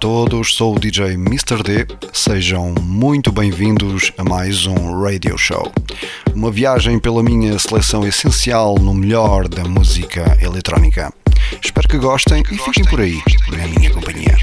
Todos, sou o DJ Mr. D. Sejam muito bem-vindos a mais um Radio Show. Uma viagem pela minha seleção essencial no melhor da música eletrónica. Espero que gostem e fiquem por aí, na minha companhia.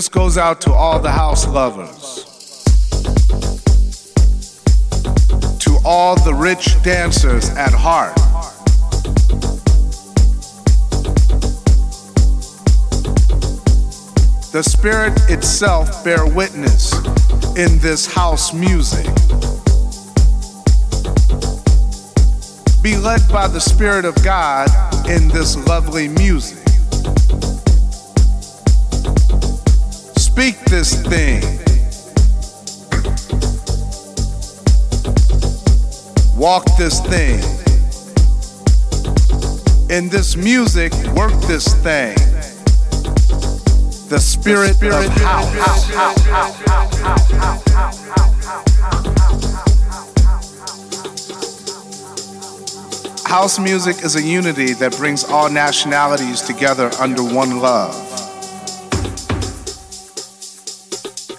This goes out to all the house lovers, to all the rich dancers at heart. The spirit itself bear witness in this house music. Be led by the Spirit of God in this lovely music. This thing. Walk this thing. In this music, work this thing. The spirit, spirit of house. House music is a unity that brings all nationalities together under one love.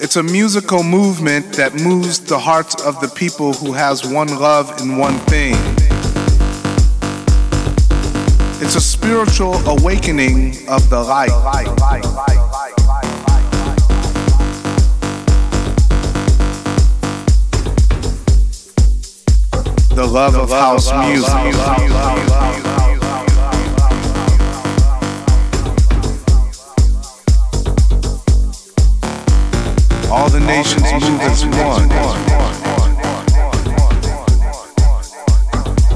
It's a musical movement that moves the hearts of the people who has one love and one thing. It's a spiritual awakening of the light. The love of house music. Nations move as one.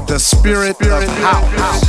The spirit of house.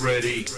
Ready.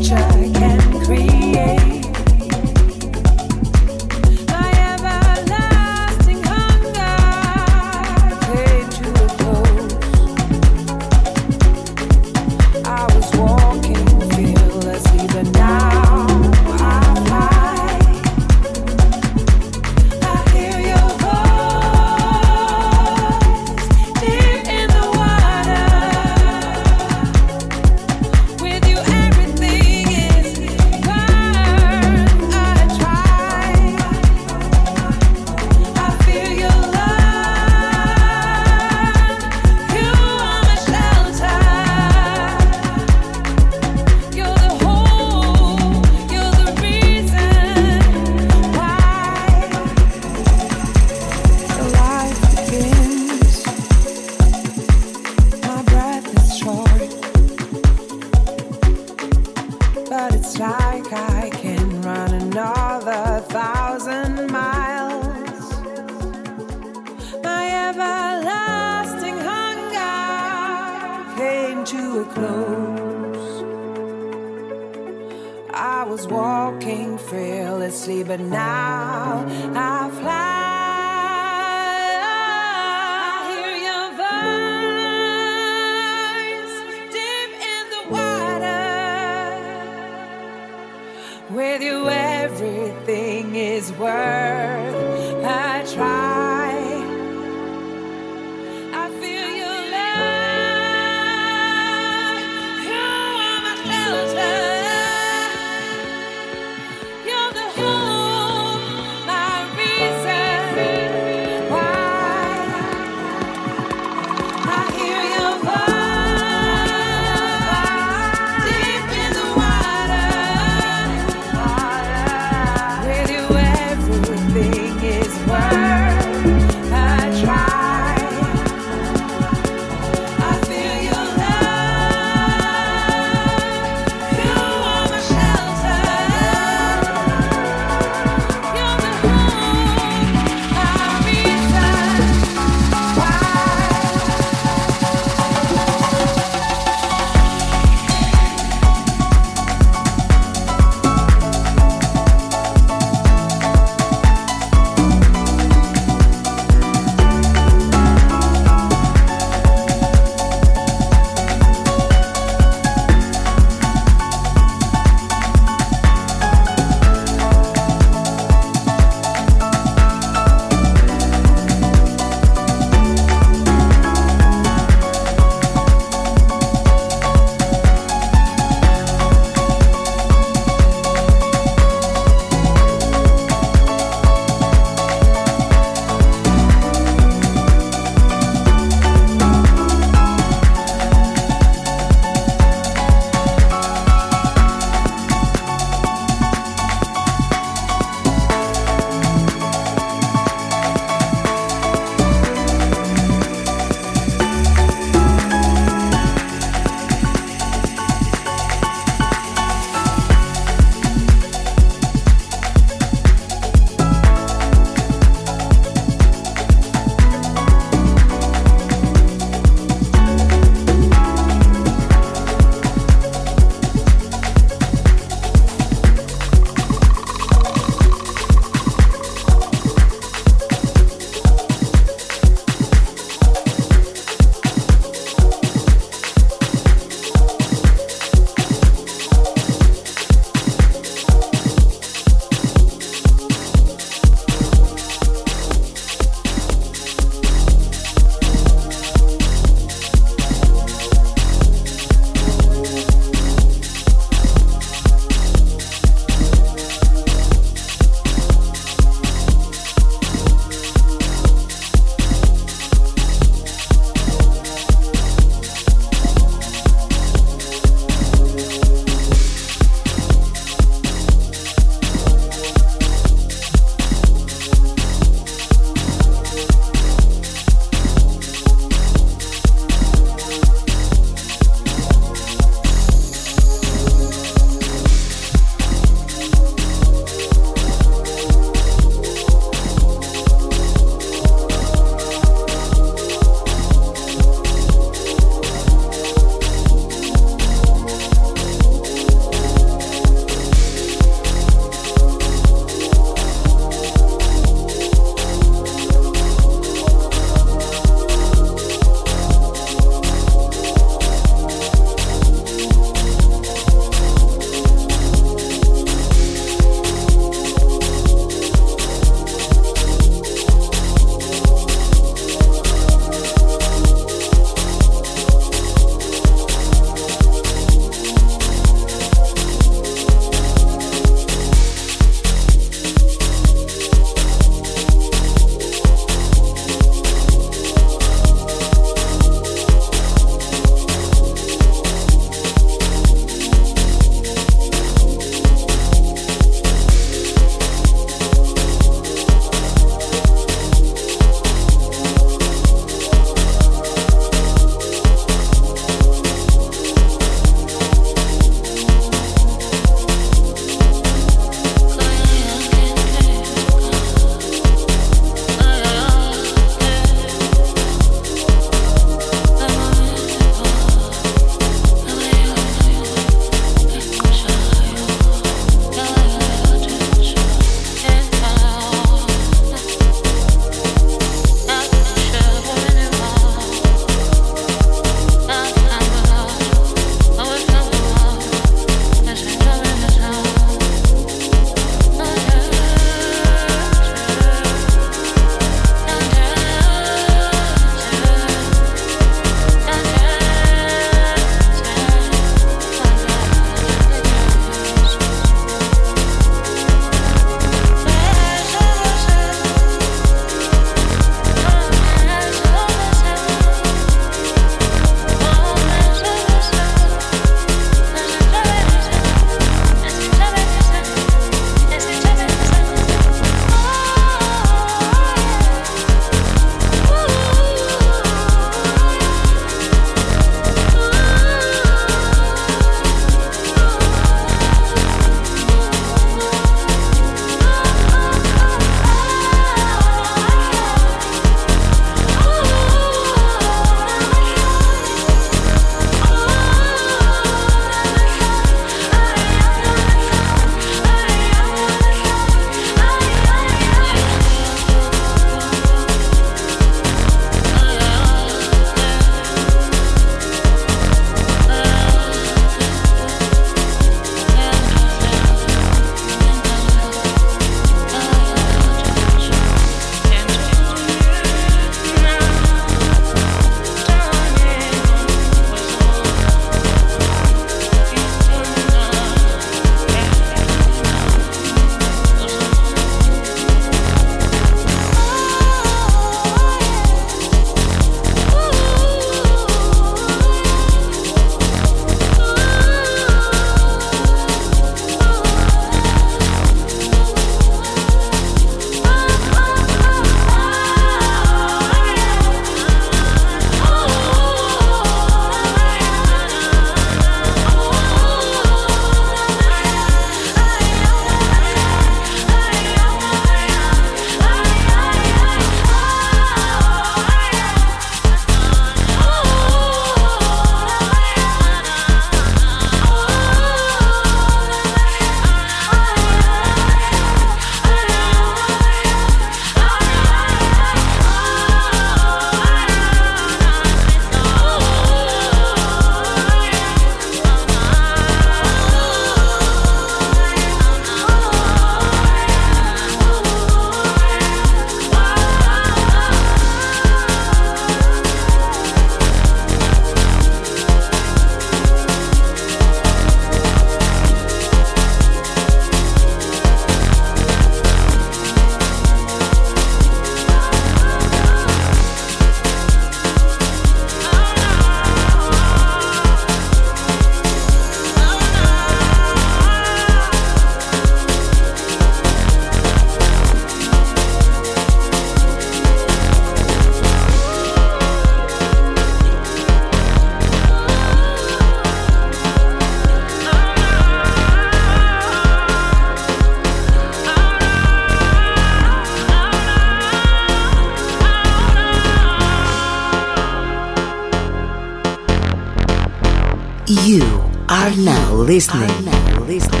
Now listening,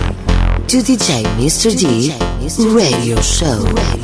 to DJ Mr. D Radio Show. Radio Show.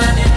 shining.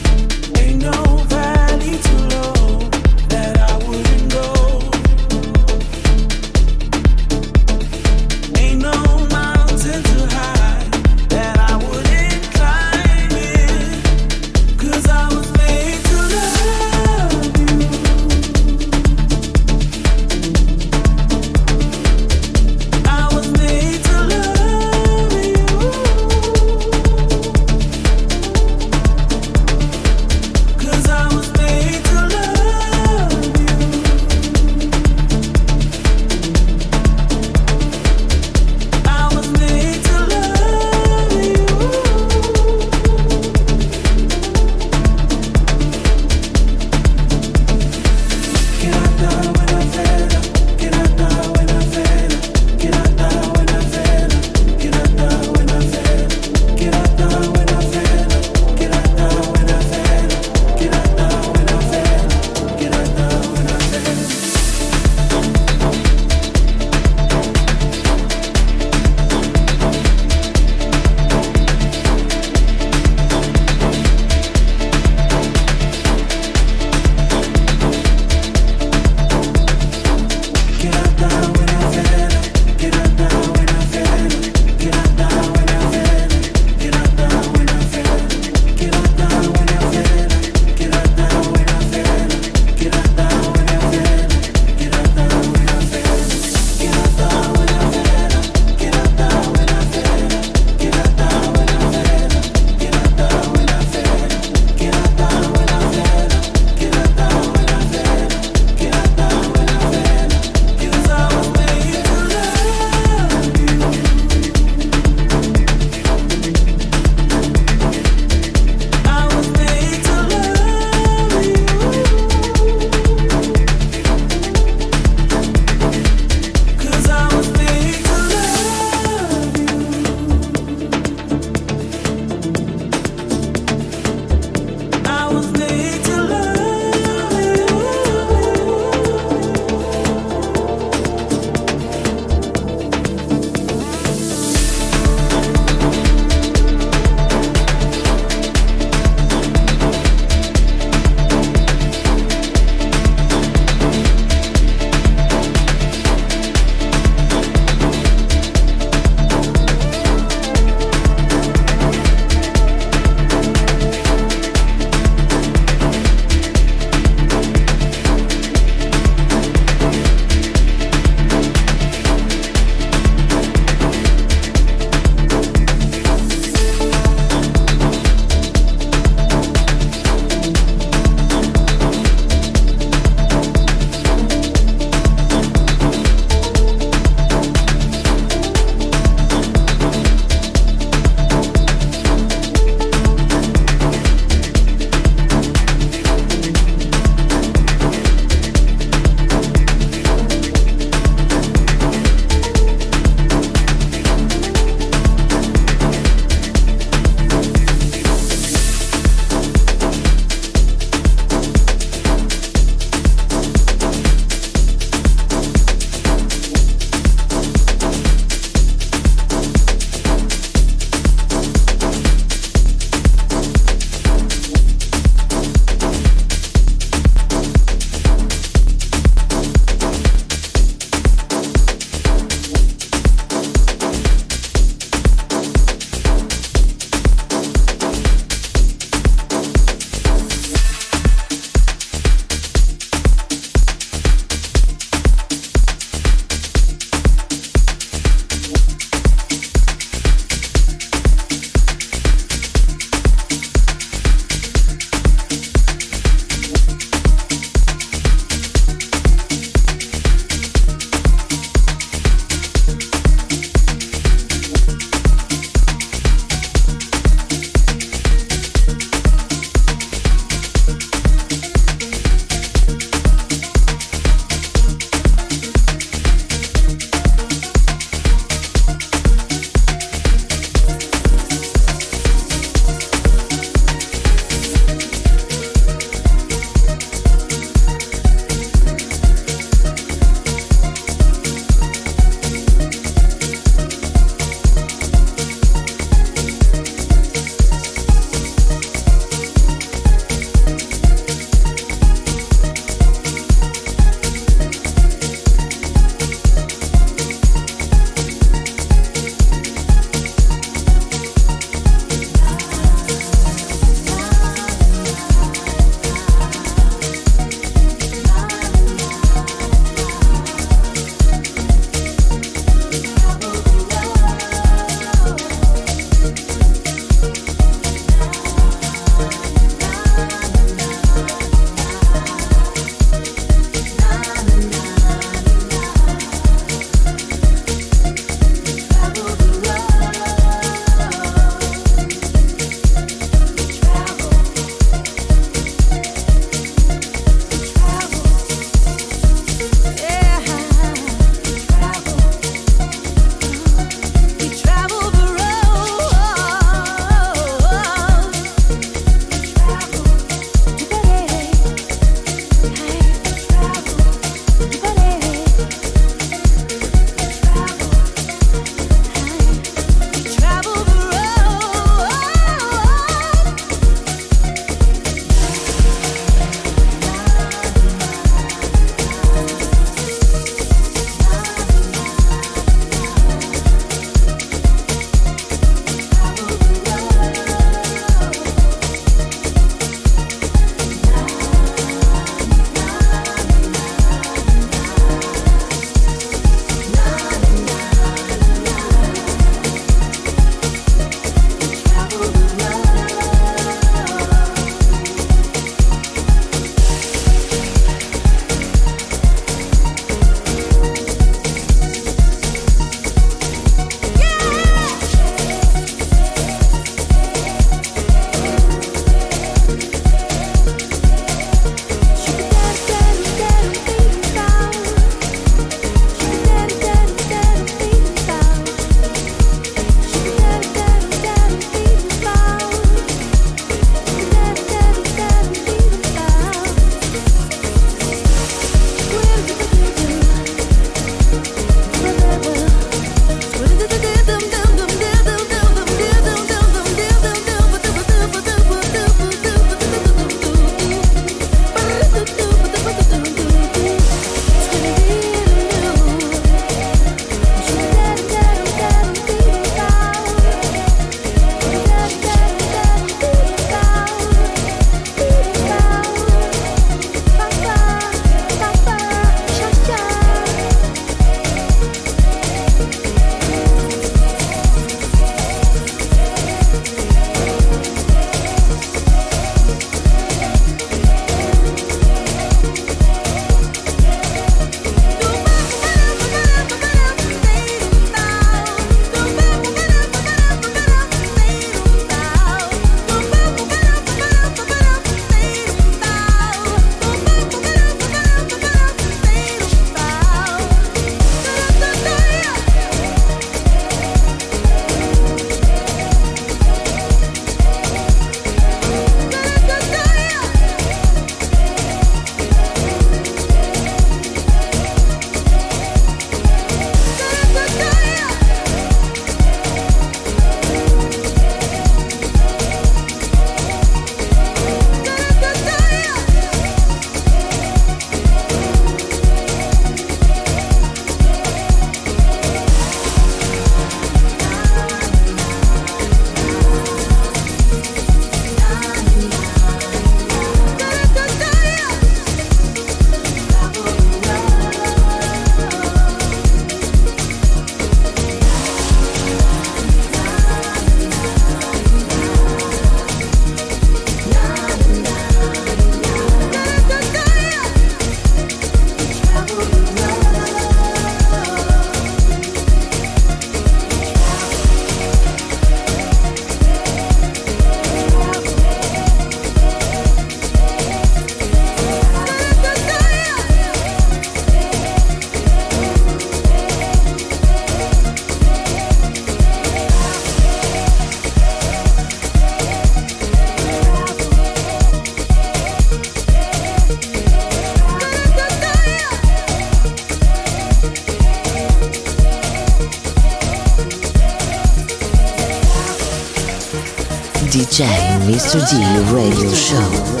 Mr. D Radio Show. Radio Show.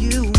you